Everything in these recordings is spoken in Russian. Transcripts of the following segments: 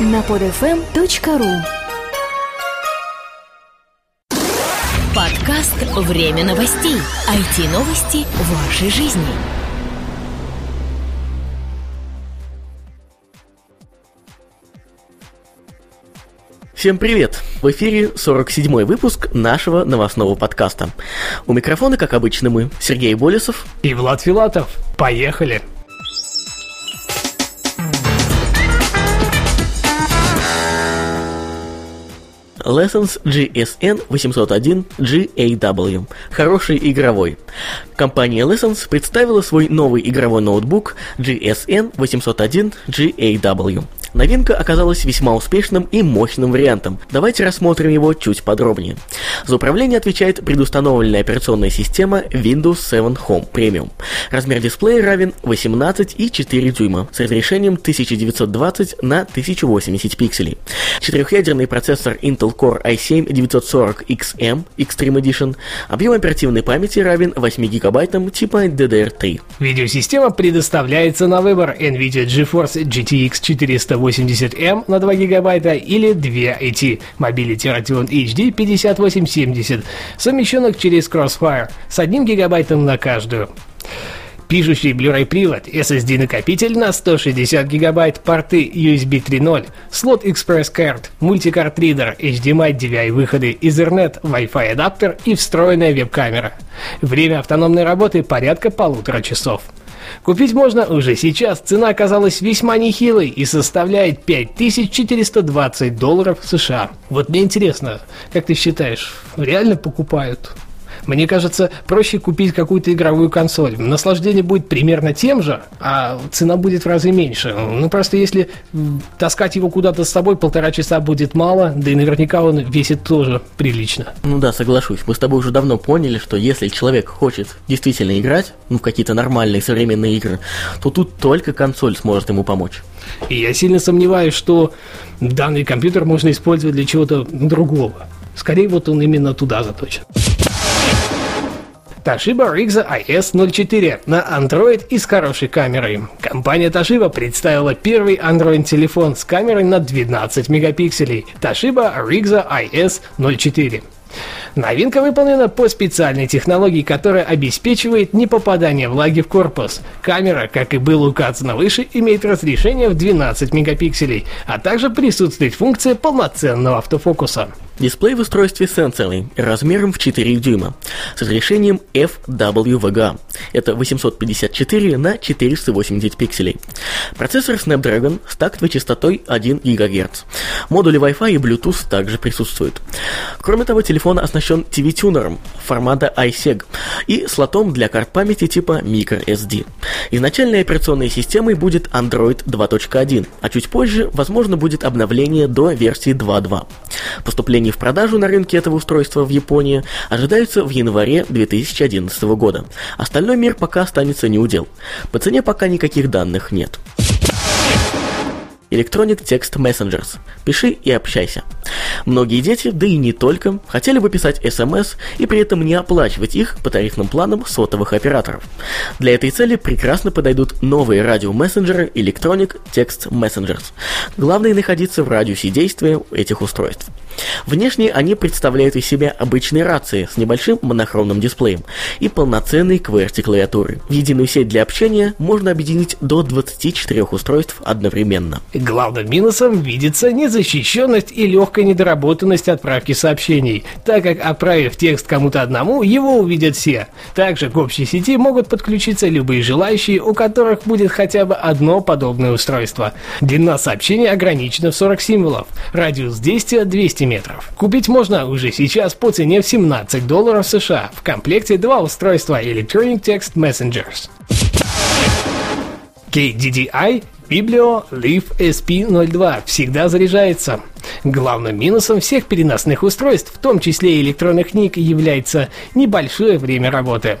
на podfm.ru Подкаст «Время новостей». IT-новости вашей жизни. Всем привет! В эфире 47-й выпуск нашего новостного подкаста. У микрофона, как обычно, мы, Сергей Болесов и Влад Филатов. Поехали! Lessons GSN 801 GAW. Хороший игровой. Компания Lessons представила свой новый игровой ноутбук GSN 801 GAW. Новинка оказалась весьма успешным и мощным вариантом. Давайте рассмотрим его чуть подробнее. За управление отвечает предустановленная операционная система Windows 7 Home Premium. Размер дисплея равен 18,4 дюйма с разрешением 1920 на 1080 пикселей. Четырехъядерный процессор Intel Core i7-940XM Extreme Edition. Объем оперативной памяти равен 8 гигабайтам типа DDR3. Видеосистема предоставляется на выбор NVIDIA GeForce GTX 400 80M на 2 гигабайта или 2 AT Mobility Radeon HD 5870, совмещенных через Crossfire с 1 гигабайтом на каждую пишущий Blu-ray привод, SSD накопитель на 160 гигабайт, порты USB 3.0, слот Express Card, мультикарт ридер, HDMI DVI выходы, Ethernet, Wi-Fi адаптер и встроенная веб-камера. Время автономной работы порядка полутора часов. Купить можно уже сейчас, цена оказалась весьма нехилой и составляет 5420 долларов США. Вот мне интересно, как ты считаешь, реально покупают? Мне кажется, проще купить какую-то игровую консоль. Наслаждение будет примерно тем же, а цена будет в разы меньше. Ну, просто если таскать его куда-то с собой, полтора часа будет мало, да и наверняка он весит тоже прилично. Ну да, соглашусь. Мы с тобой уже давно поняли, что если человек хочет действительно играть, ну, в какие-то нормальные современные игры, то тут только консоль сможет ему помочь. И я сильно сомневаюсь, что данный компьютер можно использовать для чего-то другого. Скорее, вот он именно туда заточен. Toshiba Rigza IS04 на Android и с хорошей камерой. Компания Toshiba представила первый Android-телефон с камерой на 12 мегапикселей Toshiba Rigza IS04. Новинка выполнена по специальной технологии, которая обеспечивает непопадание влаги в корпус. Камера, как и было указано выше, имеет разрешение в 12 мегапикселей, а также присутствует функция полноценного автофокуса. Дисплей в устройстве сенсорный, размером в 4 дюйма, с разрешением FWVGA. Это 854 на 480 пикселей. Процессор Snapdragon с тактовой частотой 1 ГГц. Модули Wi-Fi и Bluetooth также присутствуют. Кроме того, телефон оснащен TV-тюнером формата iSeg и слотом для карт памяти типа microSD. Изначальной операционной системой будет Android 2.1, а чуть позже, возможно, будет обновление до версии 2.2. Поступление в продажу на рынке этого устройства в Японии ожидаются в январе 2011 года. Остальной мир пока останется неудел. По цене пока никаких данных нет. Electronic Text Messengers. Пиши и общайся. Многие дети, да и не только, хотели бы писать смс и при этом не оплачивать их по тарифным планам сотовых операторов. Для этой цели прекрасно подойдут новые радиомессенджеры Electronic Text Messengers. Главное находиться в радиусе действия этих устройств. Внешне они представляют из себя обычные рации с небольшим монохромным дисплеем и полноценной QWERTY-клавиатурой. В единую сеть для общения можно объединить до 24 устройств одновременно. Главным минусом видится незащищенность и легкая недоработанность отправки сообщений, так как отправив текст кому-то одному, его увидят все. Также к общей сети могут подключиться любые желающие, у которых будет хотя бы одно подобное устройство. Длина сообщения ограничена в 40 символов, радиус действия 200 метров. Купить можно уже сейчас по цене в 17 долларов США. В комплекте два устройства Electronic Text Messengers. KDDI Biblio Leaf SP02 всегда заряжается. Главным минусом всех переносных устройств, в том числе и электронных книг, является небольшое время работы.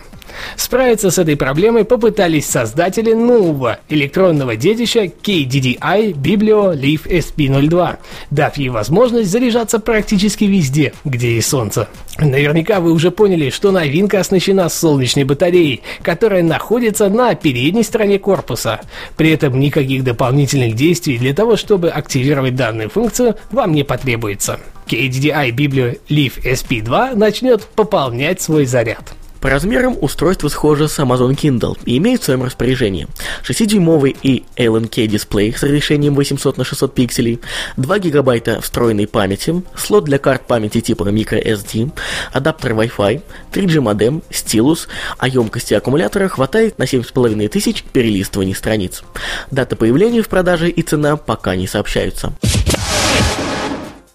Справиться с этой проблемой попытались создатели нового электронного детища KDDI Biblio Leaf SP02, дав ей возможность заряжаться практически везде, где есть солнце. Наверняка вы уже поняли, что новинка оснащена солнечной батареей, которая находится на передней стороне корпуса. При этом никаких дополнительных действий для того, чтобы активировать данную функцию, вам не потребуется. KDDI Biblio Leaf SP2 начнет пополнять свой заряд. По размерам устройство схоже с Amazon Kindle и имеет в своем распоряжении 6-дюймовый и LNK дисплей с разрешением 800 на 600 пикселей, 2 гигабайта встроенной памяти, слот для карт памяти типа microSD, адаптер Wi-Fi, 3G модем, стилус, а емкости аккумулятора хватает на 7500 перелистываний страниц. Дата появления в продаже и цена пока не сообщаются.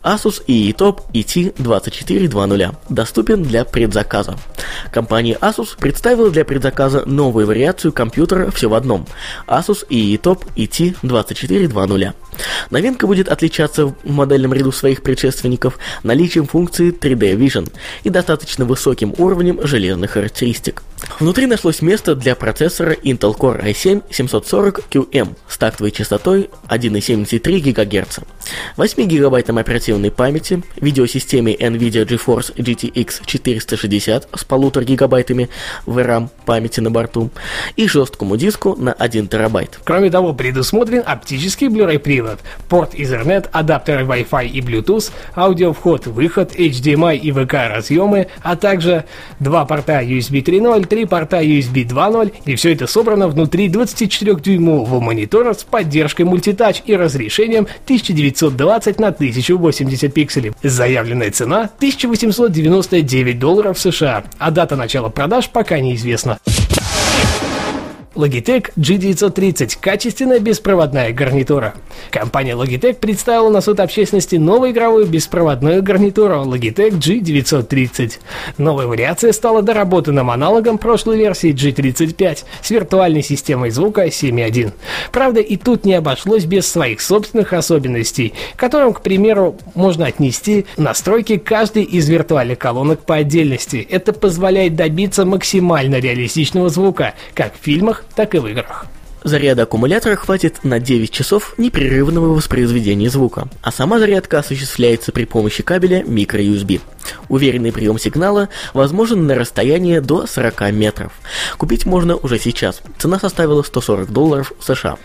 Asus EETOP ET2420 доступен для предзаказа. Компания Asus представила для предзаказа новую вариацию компьютера все в одном – Asus EETOP ET2420. Новинка будет отличаться в модельном ряду своих предшественников наличием функции 3D Vision и достаточно высоким уровнем железных характеристик. Внутри нашлось место для процессора Intel Core i7-740QM с тактовой частотой 1,73 ГГц, 8 ГБ оперативной памяти, видеосистеме NVIDIA GeForce GTX 460 с 1,5 ГБ VRAM памяти на борту и жесткому диску на 1 ТБ. Кроме того, предусмотрен оптический Blu-ray привод, порт Ethernet, адаптеры Wi-Fi и Bluetooth, аудиовход-выход, HDMI и VK разъемы, а также два порта USB 3.0, три порта USB 2.0, и все это собрано внутри 24-дюймового монитора с поддержкой мультитач и разрешением 1920 на 1080 пикселей. Заявленная цена 1899 долларов США, а дата начала продаж пока неизвестна. Logitech G930 – качественная беспроводная гарнитура. Компания Logitech представила на суд общественности новую игровую беспроводную гарнитуру Logitech G930. Новая вариация стала доработанным аналогом прошлой версии G35 с виртуальной системой звука 7.1. Правда, и тут не обошлось без своих собственных особенностей, которым, к примеру, можно отнести настройки каждой из виртуальных колонок по отдельности. Это позволяет добиться максимально реалистичного звука, как в фильмах, так и в играх. Заряда аккумулятора хватит на 9 часов непрерывного воспроизведения звука, а сама зарядка осуществляется при помощи кабеля microUSB. Уверенный прием сигнала возможен на расстоянии до 40 метров. Купить можно уже сейчас. Цена составила 140 долларов США.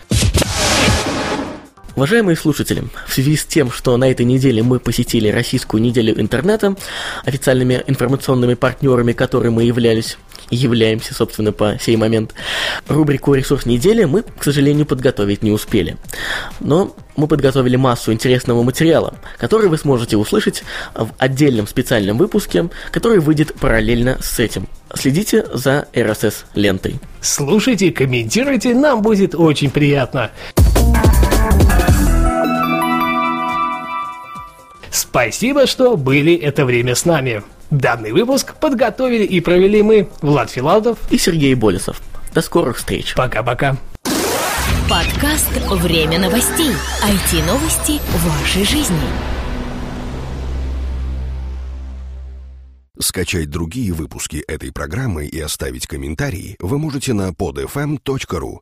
Уважаемые слушатели, в связи с тем, что на этой неделе мы посетили российскую неделю интернета, официальными информационными партнерами которой мы являлись, являемся, собственно, по сей момент, рубрику «Ресурс недели» мы, к сожалению, подготовить не успели. Но мы подготовили массу интересного материала, который вы сможете услышать в отдельном специальном выпуске, который выйдет параллельно с этим. Следите за RSS-лентой. Слушайте, комментируйте, нам будет очень приятно. Спасибо, что были это время с нами. Данный выпуск подготовили и провели мы, Влад Филатов и Сергей Болесов. До скорых встреч. Пока-пока. Подкаст «Время новостей». IT-новости вашей жизни. Скачать другие выпуски этой программы и оставить комментарии вы можете на podfm.ru.